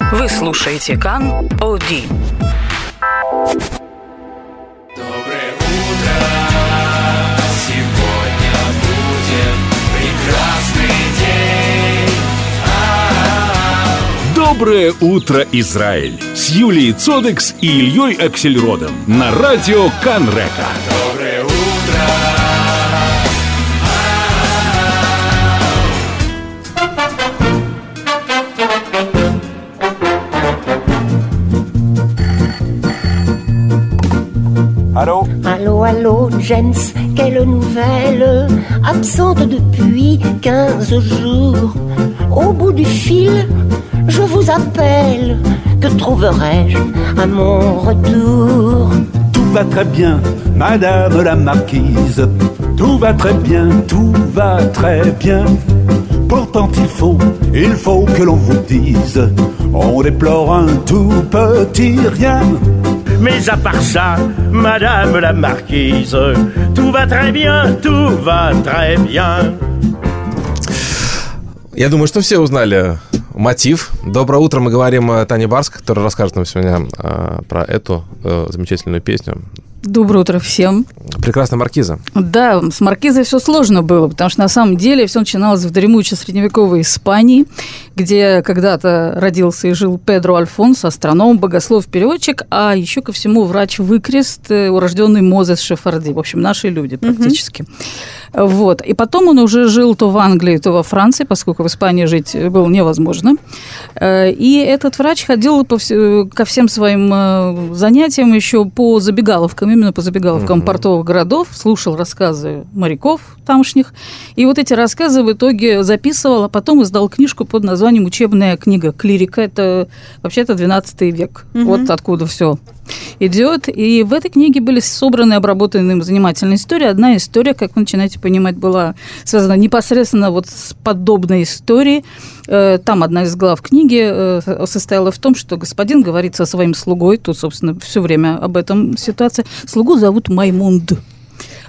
Вы слушаете Кан Оди. Доброе утро, сегодня будет прекрасный день. Доброе утро, Израиль! С Юлией Цодекс и Ильей Аксельродом на радио Канрека. Доброе Allô? Allô, allô, James, quelle nouvelle? Absente depuis 15 jours. Au bout du fil, je vous appelle. Que trouverai-je à mon retour? Tout va très bien, madame la marquise. Tout va très bien, tout va très bien. Pourtant il faut, il faut que l'on vous dise, on déplore un tout petit rien. Mais à part ça, Madame la Marquise, tout va très bien, tout va très bien. Я думаю, что все узнали мотив. Доброе утро, мы говорим о Тане Барск, которая расскажет нам сегодня э, про эту э, замечательную песню. Доброе утро всем. Прекрасная маркиза. Да, с маркизой все сложно было, потому что на самом деле все начиналось в дремучей средневековой Испании, где когда-то родился и жил Педро Альфонс, астроном, богослов, переводчик, а еще ко всему врач-выкрест, э, урожденный Мозес Шефарди. В общем, наши люди практически. Вот. И потом он уже жил то в Англии, то во Франции, поскольку в Испании жить было невозможно. Э, И этот врач ходил по вс- ко всем своим э, занятиям еще по забегаловкам, именно по забегаловкам портовых городов, слушал рассказы моряков тамошних. И вот эти рассказы в итоге записывал, а потом издал книжку под названием «Учебная книга клирика». Это вообще-то 12 век. Вот откуда все идет. И в этой книге были собраны обработаны им занимательные истории. Одна история, как вы начинаете понимать, была связана непосредственно вот с подобной историей. Э, Там одна из глав книги э, состояла в том, что господин говорит со своим слугой, тут, собственно, все время об этом ситуация. Слугу зовут Маймунд.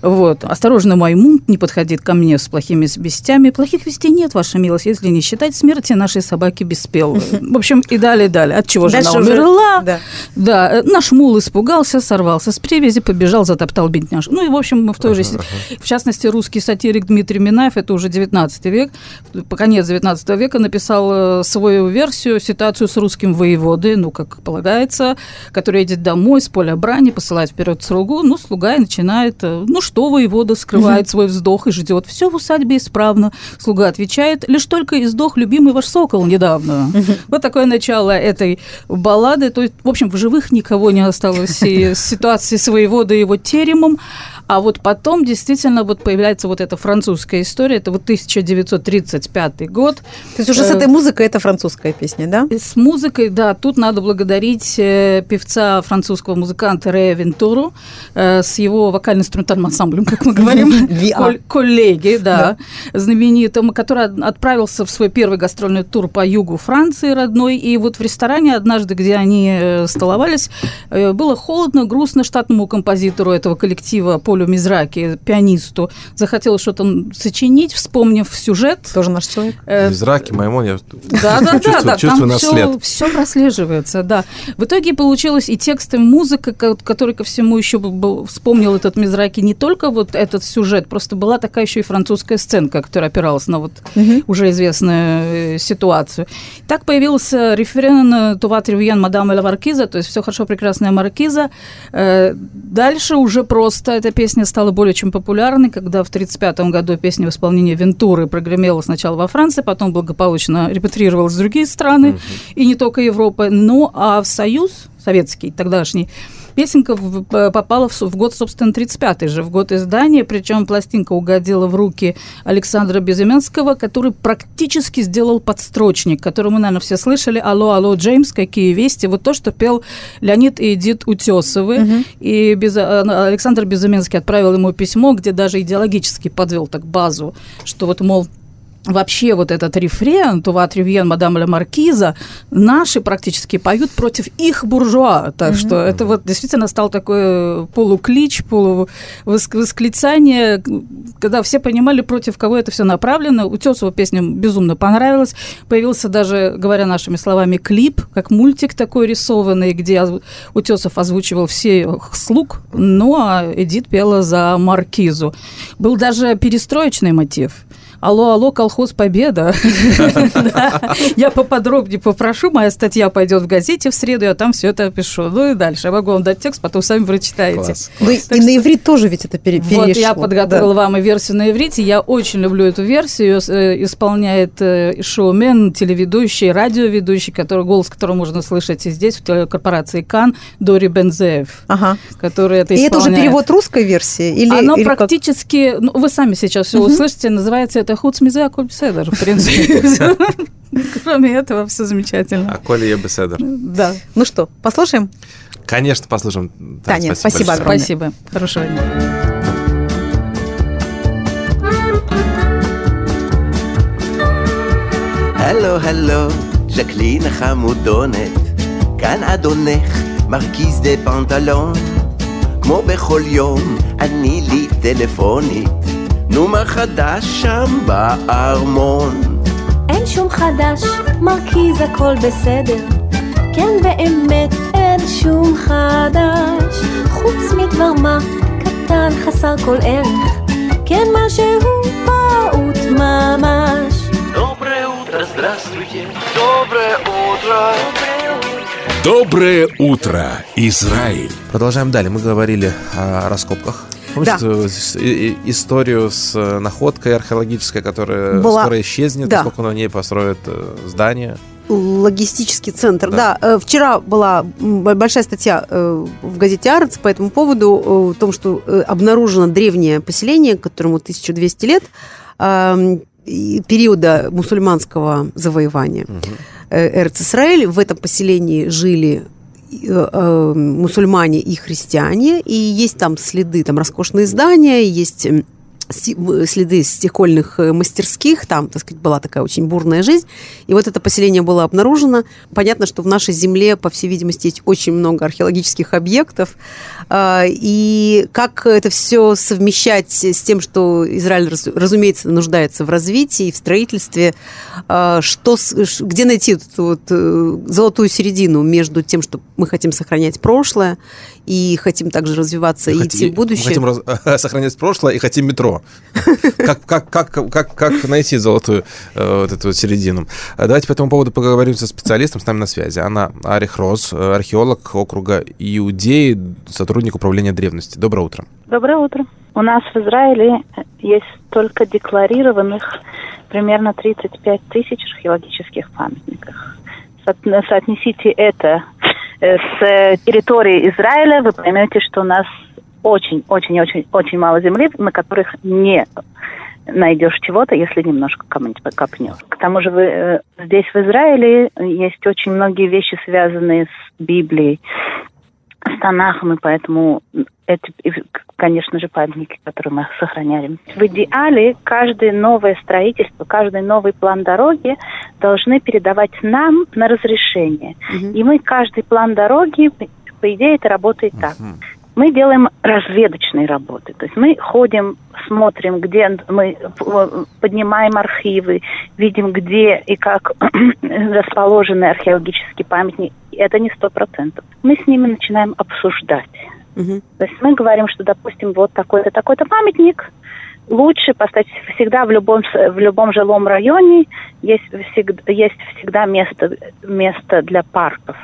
Вот. Осторожно, Маймунд, не подходит ко мне с плохими вестями. Плохих вестей нет, ваша милость, если не считать смерти нашей собаки Беспеловой. В общем, и далее, и далее. От чего же она умерла? да. Да, э, наш мул испугался, сорвался с привязи, побежал, затоптал бедняжку. Ну и, в общем, мы в той же... В частности, русский сатирик Дмитрий Минаев, это уже 19 век, по конец 19 века написал э, свою версию, ситуацию с русским воеводой, ну, как полагается, который едет домой с поля брани, посылает вперед слугу, ну, слуга и начинает, э, ну, что воевода скрывает свой вздох и ждет. Все в усадьбе исправно. Слуга отвечает, лишь только и сдох любимый ваш сокол недавно. Вот такое начало этой баллады. То есть, в общем, в живых никого не осталось и ситуации с воеводой и его теремом. А вот потом действительно вот появляется вот эта французская история. Это вот 1935 год. То есть уже с Э, этой музыкой это французская песня, да? с музыкой, да, тут надо благодарить э, певца французского музыканта Рея Вентуру э, с его вокально-инструментальным ансамблем, как мы говорим, коллеги, да, знаменитым, который от- отправился в свой первый гастрольный тур по югу Франции родной, и вот в ресторане однажды, где они столовались, было холодно, грустно штатному композитору этого коллектива Полю Мизраки, пианисту, захотелось что-то сочинить, вспомнив сюжет. Тоже наш человек. Э, Из раки, Маймон, я да, да, да, чувствую, да, чувствую там наш все, прослеживается, да. В итоге получилось и текст, и музыка, ко- который ко всему еще был, вспомнил этот Мизраки не только вот этот сюжет, просто была такая еще и французская сценка, которая опиралась на вот уже известную э, ситуацию. Так появился референ Туват Ривьян Мадам Эля Маркиза, то есть все хорошо, прекрасная Маркиза. Э, Дальше уже просто эта песня стала более чем популярной, когда в 1935 году песня в исполнении Вентуры прогремела сначала во Франции, потом благополучно репатрировалась в другие страны, и не только Европы. Ну, а в Союз советский тогдашний Песенка п- попала в, в год, собственно, 35-й же, в год издания, причем пластинка угодила в руки Александра Безыменского, который практически сделал подстрочник, который мы, наверное, все слышали. «Алло, алло, Джеймс, какие вести?» Вот то, что пел Леонид и Эдит Утесовы. И Без- э, Александр Безыменский отправил ему письмо, где даже идеологически подвел так базу, что вот, мол, вообще вот этот рефрен «Тува трювьен мадам ля маркиза» наши практически поют против их буржуа. Так что это вот действительно стал такой полуклич, полувосклицание, когда все понимали, против кого это все направлено. Утесова песня безумно понравилась. Появился даже, говоря нашими словами, клип, как мультик такой рисованный, где Утесов озвучивал все слуг, ну а Эдит пела за маркизу. Был даже перестроечный мотив. Алло, алло, колхоз Победа. Да. Я поподробнее попрошу, моя статья пойдет в газете в среду, я там все это опишу. Ну и дальше. Я могу вам дать текст, потом сами прочитаете. И на иврит тоже ведь это пере- перешло. Вот я подготовила вам и версию на иврите. Я очень люблю эту версию. Ее э, исполняет э, шоумен, телеведущий, радиоведущий, который, голос которого можно слышать и здесь, в телекорпорации КАН, Дори Бензеев, Ага. который это И это уже исполняет. перевод русской версии? Или, как? практически, ну, вы сами сейчас все услышите, называется это Хуцмизе Акольбседер, в принципе. Кроме этого, все замечательно. А Коля Ебеседер. Да, Ну что, послушаем? Конечно, послушаем. Таня, Таня, спасибо большое. огромное. спасибо. Хорошего дня. הלו, הלו, ז'קלין החמודונת, כאן אדונך, מרכיז דה פנטלון. כמו בכל יום, אני לי טלפונית, נו מה חדש שם בארמון? אין שום חדש, מרכיז הכל בסדר. כן באמת אין שום חדש, חוץ מדבר מה קטן חסר כל ערך. כן משהו פעוט ממש. Доброе утро, здравствуйте. Доброе утро. Доброе утро, Израиль! Продолжаем далее. Мы говорили о раскопках. Помните Да. историю с э, находкой археологической, которая Была- скоро исчезнет, Да. поскольку на ней построят э, здание? Логистический центр. Да. Да, э, вчера была большая статья в газете «Арец» по этому поводу, о том, что обнаружено древнее поселение, которому 1200 лет, периода мусульманского завоевания. Э, Эрц-Исраэль. В этом поселении жили мусульмане и христиане, и есть там следы, там роскошные здания, есть следы стекольных э, мастерских, там, так сказать, была такая очень бурная жизнь, и вот это поселение было обнаружено. Понятно, что в нашей земле, по всей видимости, есть очень много археологических объектов, А, и как это все совмещать с тем, что Израиль, раз- разумеется, нуждается в развитии, в строительстве, а, что, где найти вот эту вот э, золотую середину между тем, что мы хотим сохранять прошлое и хотим также развиваться и Хоти- идти в будущее. Хотим раз- сохранять прошлое и хотим метро. Как, как, как, как, как найти золотую э, вот эту вот середину? Давайте по этому поводу поговорим со специалистом, с нами на связи. Она Арих Роз, э, археолог округа Иудеи, сотрудник управления древности. Доброе утро. Доброе утро. У нас в Израиле есть только декларированных примерно 35 тысяч археологических памятников. Со- Соотнесите это э, с территорией Израиля, вы поймете, что у нас очень-очень-очень-очень мало земли, на которых не найдешь чего-то, если немножко кому-нибудь покопнешь. К тому же вы, э, здесь в Израиле есть очень многие вещи, связанные с Библией, с Танахом, и поэтому эти, и, конечно же, памятники, которые мы сохраняем. В идеале каждое новое строительство, каждый новый план дороги должны передавать нам на разрешение. И мы каждый план дороги, по идее, это работает так. Мы делаем разведочные работы. То есть мы ходим, смотрим, где мы э, поднимаем архивы, видим, где и как расположены археологические памятники. Это не сто процентов. Мы с ними начинаем обсуждать. То есть мы говорим, что, допустим, вот такой-то, такой-то памятник, лучше поставить всегда в любом, в любом жилом районе есть всегда, есть всегда место, место для парков.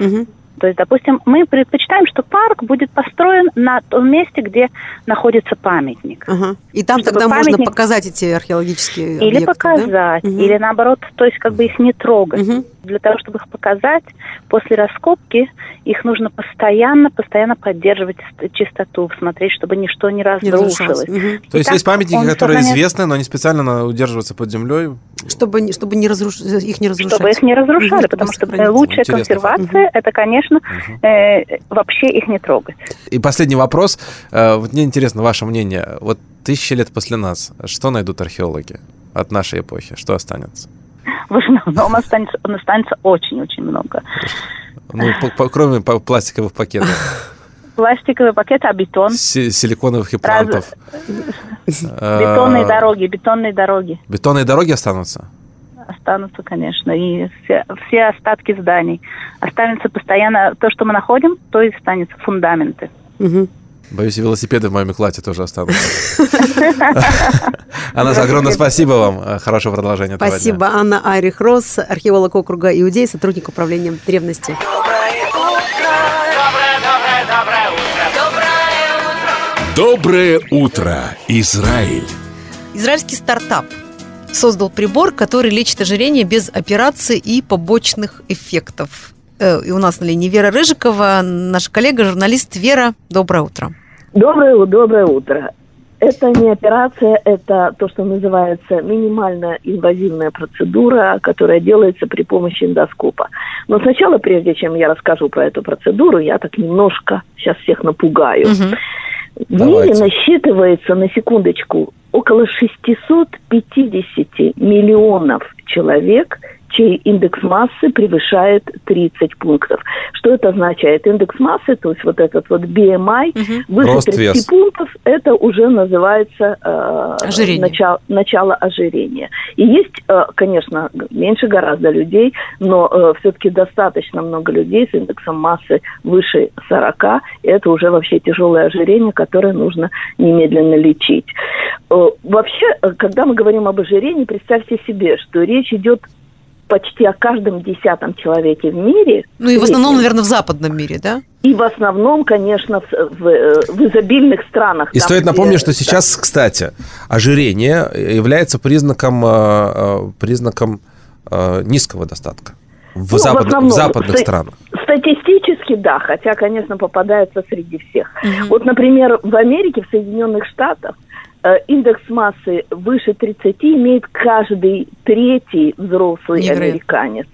То есть, допустим, мы предпочитаем, что парк будет построен на том месте, где находится памятник. Ага. И там Чтобы тогда можно памятник- показать эти археологические Или объекты, да? показать, Мгм. или наоборот, то есть как бы их не трогать. Для того, чтобы их показать, после раскопки их нужно постоянно, постоянно поддерживать ст- чистоту, смотреть, чтобы ничто не разрушилось. разрушалось. Мгм. То есть есть памятники, он которые сохраняет- известны, но они специально удерживаются под землей. Чтобы, не- чтобы не разруш... их не разрушать. Чтобы их не разрушали, Мгм, потому что э, лучшая Интересный факт. консервация это, конечно, э, вообще их не трогать. И последний вопрос. Э, Вот мне интересно ваше мнение. Вот тысячи лет после нас, что найдут археологи? от нашей эпохи? Что останется? В основном останется, он останется очень-очень много. Ну, по- по- кроме пластиковых пакетов, Пластиковый пакет, а бетон? си- силиконовых имплантов. Бетонные Э, дороги, бетонные дороги Бетонные дороги останутся? Останутся, конечно, и все, все остатки зданий. Останется постоянно то, что мы находим, то и останется фундаменты. Боюсь, и велосипеды в моем классе тоже останутся. Анна, огромное спасибо вам. Хорошего продолжения этого дня. Спасибо, Анна Айрих Рос, археолог округа Иудей, сотрудник управления древности. Доброе утро, Израиль. Израильский стартап создал прибор, который лечит ожирение без операции и побочных эффектов. Э, И у нас на линии Вера Рыжикова, наша коллега, журналист Вера. Доброе утро. Доброе, доброе утро. Это не операция, это то, что называется минимально инвазивная процедура, которая делается при помощи эндоскопа. Но сначала, прежде чем я расскажу про эту процедуру, я так немножко сейчас всех напугаю. В мире насчитывается, на секундочку, около 650 миллионов человек, чей индекс массы превышает 30 пунктов. Что это означает? Индекс массы, то есть вот этот вот BMI, выше Рост, 30 вес. пунктов, это уже называется э, Ожирение. начало, начало ожирения. И есть, э, конечно, меньше гораздо людей, но все-таки достаточно много людей с индексом массы выше 40, и это уже вообще тяжелое ожирение, которое нужно немедленно лечить. Э, Вообще, э, когда мы говорим об ожирении, представьте себе, что речь идет почти о каждом десятом человеке в мире. Ну и в основном, наверное, в западном мире, да? И в основном, конечно, в, в, в изобильных странах. И там, стоит где- напомнить, что сейчас, кстати, ожирение является признаком, э, э, признаком э, низкого достатка в, Ну, запад- в основном, западных ста- странах. Статистически, да, хотя, конечно, попадается среди всех. Вот, например, в Америке, в Соединенных Штатах, индекс массы выше 30 имеет каждый третий взрослый Невероятно. американец.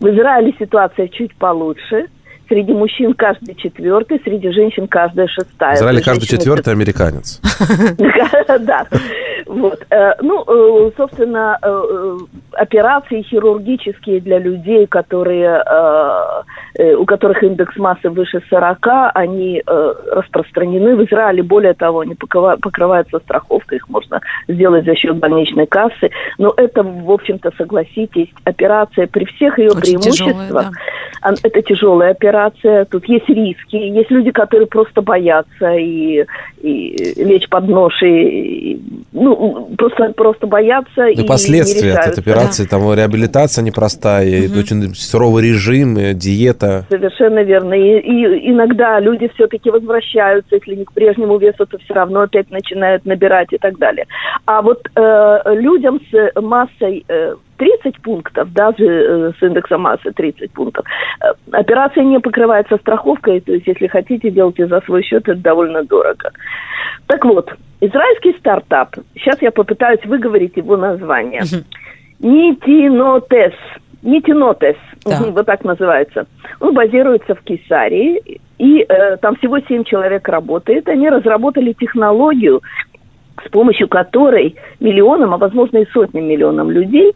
В Израиле ситуация чуть получше. Среди мужчин каждый четвертый, среди женщин каждая шестая. В Израиле каждый четвертый американец. да. Вот. Э, Ну, э, собственно, э, операции хирургические для людей, которые, у которых индекс массы выше 40, они распространены в Израиле. Более того, они покрыва- покрываются страховкой, их можно сделать за счет больничной кассы. Но это, в общем-то, согласитесь, операция при всех ее Очень преимуществах. тяжелая, да. Ан- Это тяжелая операция, тут есть риски, есть люди, которые просто боятся и, и лечь под нож, и, и, ну, просто, просто боятся и И последствия от этой операции, там реабилитация непростая, и очень суровый режим, диета. Совершенно верно. И, и иногда люди все-таки возвращаются, если не к прежнему весу, то все равно опять начинают набирать и так далее. А вот э, людям с массой э, 30 пунктов, даже э, с индексом массы 30 пунктов, э, операция не покрывается страховкой, то есть если хотите, делайте за свой счет, это довольно дорого. Так вот, израильский стартап, сейчас я попытаюсь выговорить его название. Нитинотес. Нитинотес, Да. Вот так называется. Он базируется в Кесарии, и э, там всего семь человек работает. Они разработали технологию, с помощью которой миллионам, а возможно и сотням миллионам людей,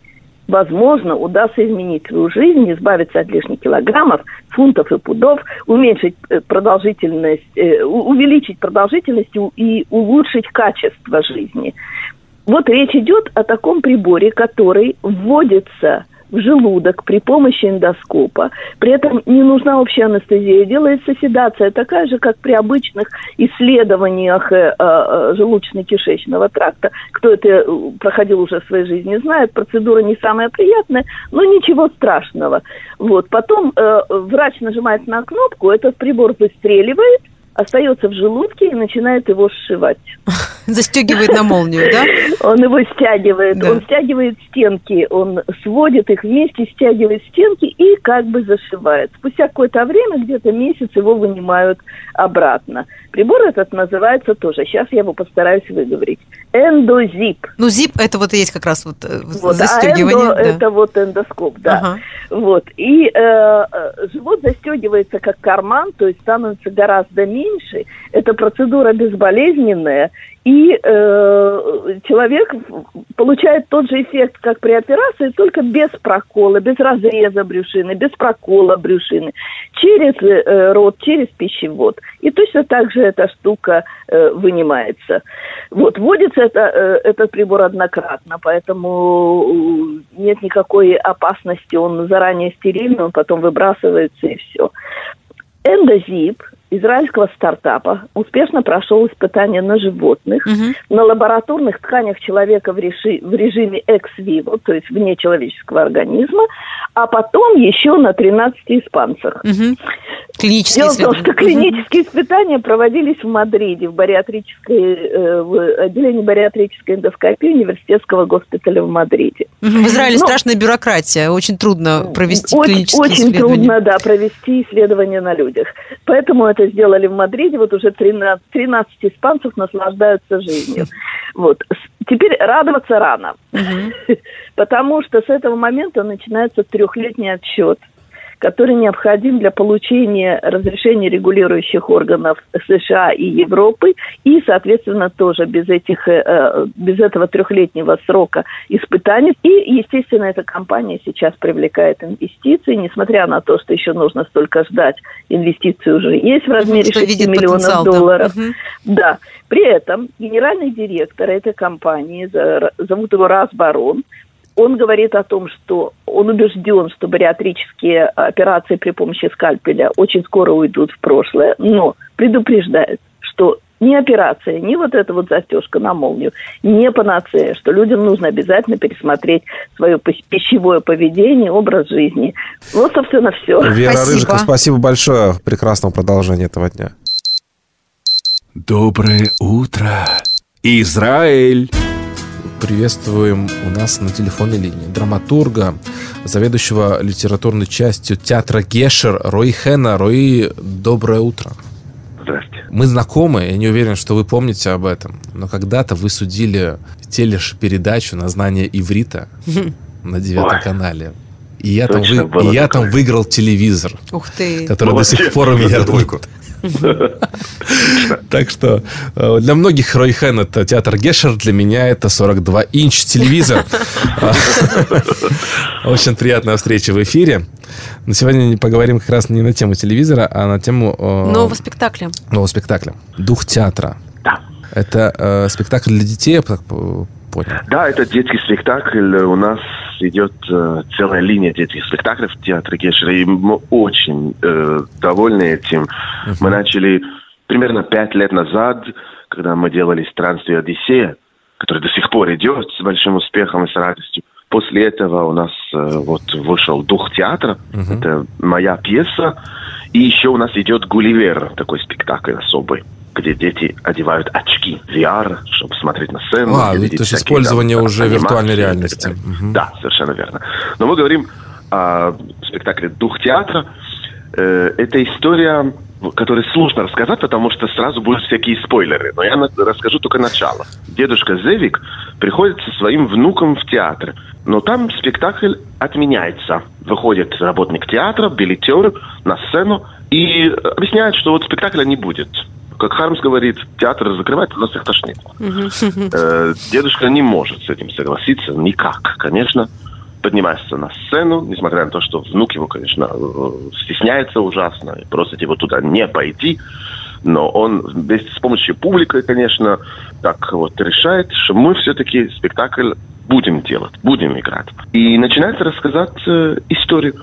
возможно, удастся изменить свою жизнь, избавиться от лишних килограммов, фунтов и пудов, уменьшить э, продолжительность, э, увеличить продолжительность и улучшить качество жизни. Вот речь идет о таком приборе, который вводится в желудок при помощи эндоскопа. При этом не нужна общая анестезия. Делается седация такая же, как при обычных исследованиях э, э, желудочно-кишечного тракта. Кто это э, проходил уже в своей жизни, знает. Процедура не самая приятная, но ничего страшного. Вот. Потом э, врач нажимает на кнопку, этот прибор выстреливает, остается в желудке и начинает его сшивать. Застегивает на молнию, да? Он его стягивает, Да. он стягивает стенки, он сводит их вместе, стягивает стенки и как бы зашивает. Спустя какое-то время, где-то месяц, его вынимают обратно. Прибор этот называется тоже, сейчас я его постараюсь выговорить, эндозип. Ну, зип это вот и есть как раз вот, э, а застегивание. эндо да. это вот эндоскоп, да. Ага. Вот. И э, э, живот застегивается как карман, то есть становится гораздо меньше, меньше. Эта процедура безболезненная, и э, человек получает тот же эффект, как при операции, только без прокола, без разреза брюшины, без прокола брюшины, через э, рот, через пищевод. И точно так же эта штука э, вынимается. Вот, вводится это, э, этот прибор однократно, поэтому нет никакой опасности, он заранее стерильный, он потом выбрасывается и все. Эндозип – израильского стартапа успешно прошел испытания на животных, угу. на лабораторных тканях человека в, реши, в режиме экс-виво, то есть вне человеческого организма, а потом еще на 13 испанцах. Угу. Клинические Дело в том, что клинические угу. испытания проводились в Мадриде, в, бариатрической, э, в отделении бариатрической эндоскопии университетского госпиталя в Мадриде. Угу. В Израиле Но, страшная бюрократия, очень трудно провести очень, клинические очень исследования. Очень трудно, да, провести исследования на людях. Поэтому это сделали в Мадриде, вот уже 13, 13 испанцев наслаждаются жизнью. Вот. Теперь радоваться рано, потому что с этого момента начинается трехлетний отсчет который необходим для получения разрешения регулирующих органов США и Европы, и, соответственно, тоже без, этих, э, э, без этого трехлетнего срока испытаний. И, естественно, эта компания сейчас привлекает инвестиции, несмотря на то, что еще нужно столько ждать, инвестиции уже есть в размере 6 миллионов долларов. Да. да. При этом генеральный директор этой компании, зовут его Раз Барон, он говорит о том, что он убежден, что бариатрические операции при помощи скальпеля очень скоро уйдут в прошлое, но предупреждает, что ни операция, ни вот эта вот застежка на молнию, не панацея, что людям нужно обязательно пересмотреть свое пищевое поведение, образ жизни. Вот, собственно, все. Вера спасибо. Рыжика, спасибо большое. Прекрасного продолжения этого дня. Доброе утро, Израиль! Приветствуем у нас на телефонной линии драматурга, заведующего литературной частью театра Гешер Рои Хена. Рои, доброе утро. Здрасте. Мы знакомы, я не уверен, что вы помните об этом, но когда-то вы судили тележ-передачу на знание иврита на девятом канале. И я, там, вы, и я там выиграл телевизор, Ух ты. который Молодец. до сих пор у меня двойку. Так что э, для многих Ройхен это театр Гешер, для меня это 42 инч телевизор. Очень приятная встреча в эфире. Но сегодня поговорим как раз не на тему телевизора, а на тему... Э, нового спектакля. Нового спектакля. Дух театра. Да. Это э, спектакль для детей, я так понял. Да, это детский спектакль. У нас идет э, целая линия детских спектаклей в театре Гешера, и мы очень э, довольны этим. Uh-huh. Мы начали примерно пять лет назад, когда мы делали «Странствие Одиссея», который до сих пор идет с большим успехом и с радостью. После этого у нас э, вот вышел «Дух театра», uh-huh. это моя пьеса, и еще у нас идет «Гулливер», такой спектакль особый где дети одевают очки VR, чтобы смотреть на сцену. А, ну, то есть использование там, уже виртуальной реальности. Угу. Да, совершенно верно. Но мы говорим о спектакле «Дух театра». Э, это история, которую сложно рассказать, потому что сразу будут всякие спойлеры. Но я расскажу только начало. Дедушка Зевик приходит со своим внуком в театр. Но там спектакль отменяется. Выходит работник театра, билетер на сцену и объясняет, что вот спектакля не будет как Хармс говорит, театр закрывает, у нас их тошнит. Э, дедушка не может с этим согласиться никак, конечно. Поднимается на сцену, несмотря на то, что внук его, конечно, э, стесняется ужасно и просит его туда не пойти. Но он вместе с помощью публики, конечно, так вот решает, что мы все-таки спектакль будем делать, будем играть. И начинается рассказать э, историю.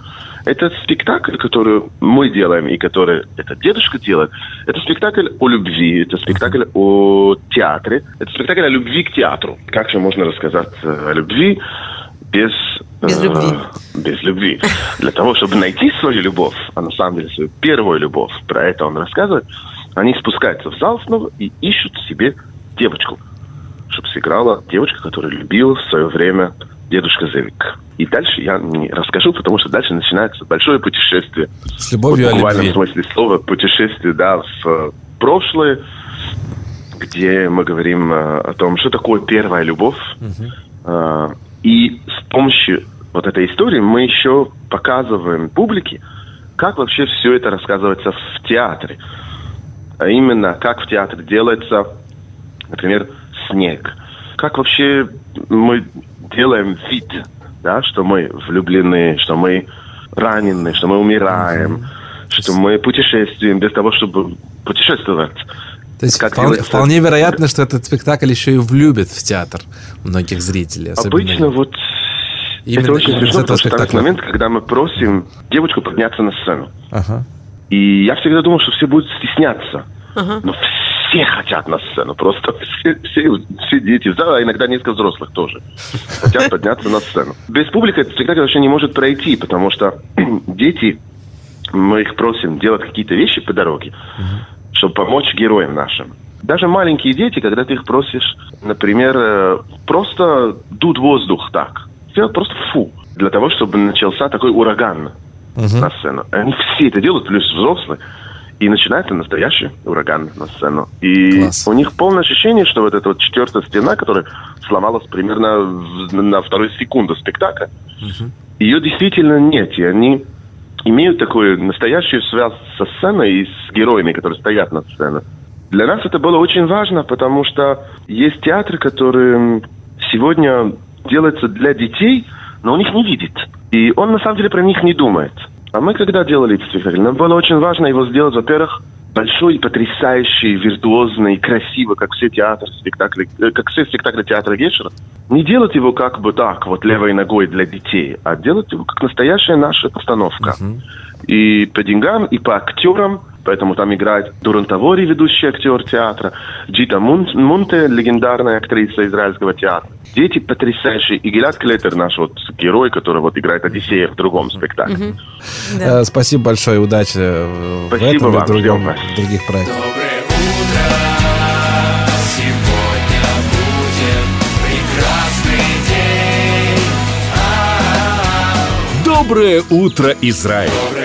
Этот спектакль, который мы делаем и который этот дедушка делает, это спектакль о любви, это спектакль о театре, это спектакль о любви к театру. Как же можно рассказать э, о любви без без любви. Э, без любви. Для того, чтобы найти свою любовь, а на самом деле свою первую любовь, про это он рассказывает, они спускаются в зал снова и ищут себе девочку, чтобы сыграла девочка, которая любила в свое время дедушка Зевик. И дальше я не расскажу, потому что дальше начинается большое путешествие. С любовью вот, в буквальном смысле слова путешествие, да, в э, прошлое, где мы говорим э, о том, что такое первая любовь. Угу. И с помощью вот этой истории мы еще показываем публике, как вообще все это рассказывается в театре. а именно как в театре делается, например, снег. Как вообще мы делаем вид, да, что мы влюблены, что мы ранены, что мы умираем, что мы путешествуем без того, чтобы путешествовать. То есть Как вполне, делается- вполне вероятно, что этот спектакль еще и влюбит в театр многих зрителей. особенно Обычно вот Именно- это очень смешно, потому что там момент, когда мы просим девочку подняться на сцену. Ага. И я всегда думал, что все будут стесняться. Ага. Но все хотят на сцену. Просто все, все, все дети, да, а иногда несколько взрослых тоже хотят подняться на сцену. Без публики этот спектакль вообще не может пройти, потому что дети, мы их просим делать какие-то вещи по дороге, чтобы помочь героям нашим. Даже маленькие дети, когда ты их просишь, например, э, просто дуть воздух так, сделать просто фу, для того, чтобы начался такой ураган на сцену. Они все это делают, плюс взрослые. И начинается настоящий ураган на сцену. И у них полное ощущение, что вот эта вот четвертая стена, которая сломалась примерно в- на вторую секунду спектакля, ее действительно нет. И они имеют такую настоящую связь со сценой и с героями, которые стоят на сцене. Для нас это было очень важно, потому что есть театры, которые сегодня делаются для детей, но он их не видит. И он на самом деле про них не думает. А мы когда делали этот спектакль, нам было очень важно его сделать, во-первых, большой, потрясающий, виртуозный, красивый, как все театры, спектакли, э, как все спектакли театра Гешера. Не делать его как бы так, вот левой ногой для детей, а делать его как настоящая наша постановка. И по деньгам, и по актерам, поэтому там играет Дуран Тавори, ведущий актер театра, Джита Мун- Мунте, легендарная актриса израильского театра. Дети потрясающие. И Гилад Клетер, наш вот герой, который вот играет Одиссея в другом спектакле. Э, Спасибо большое, удачи э, в Спасибо этом и вам, в, другом- в других проектах. Сегодня будет прекрасный день. Доброе утро, Израиль! Доброе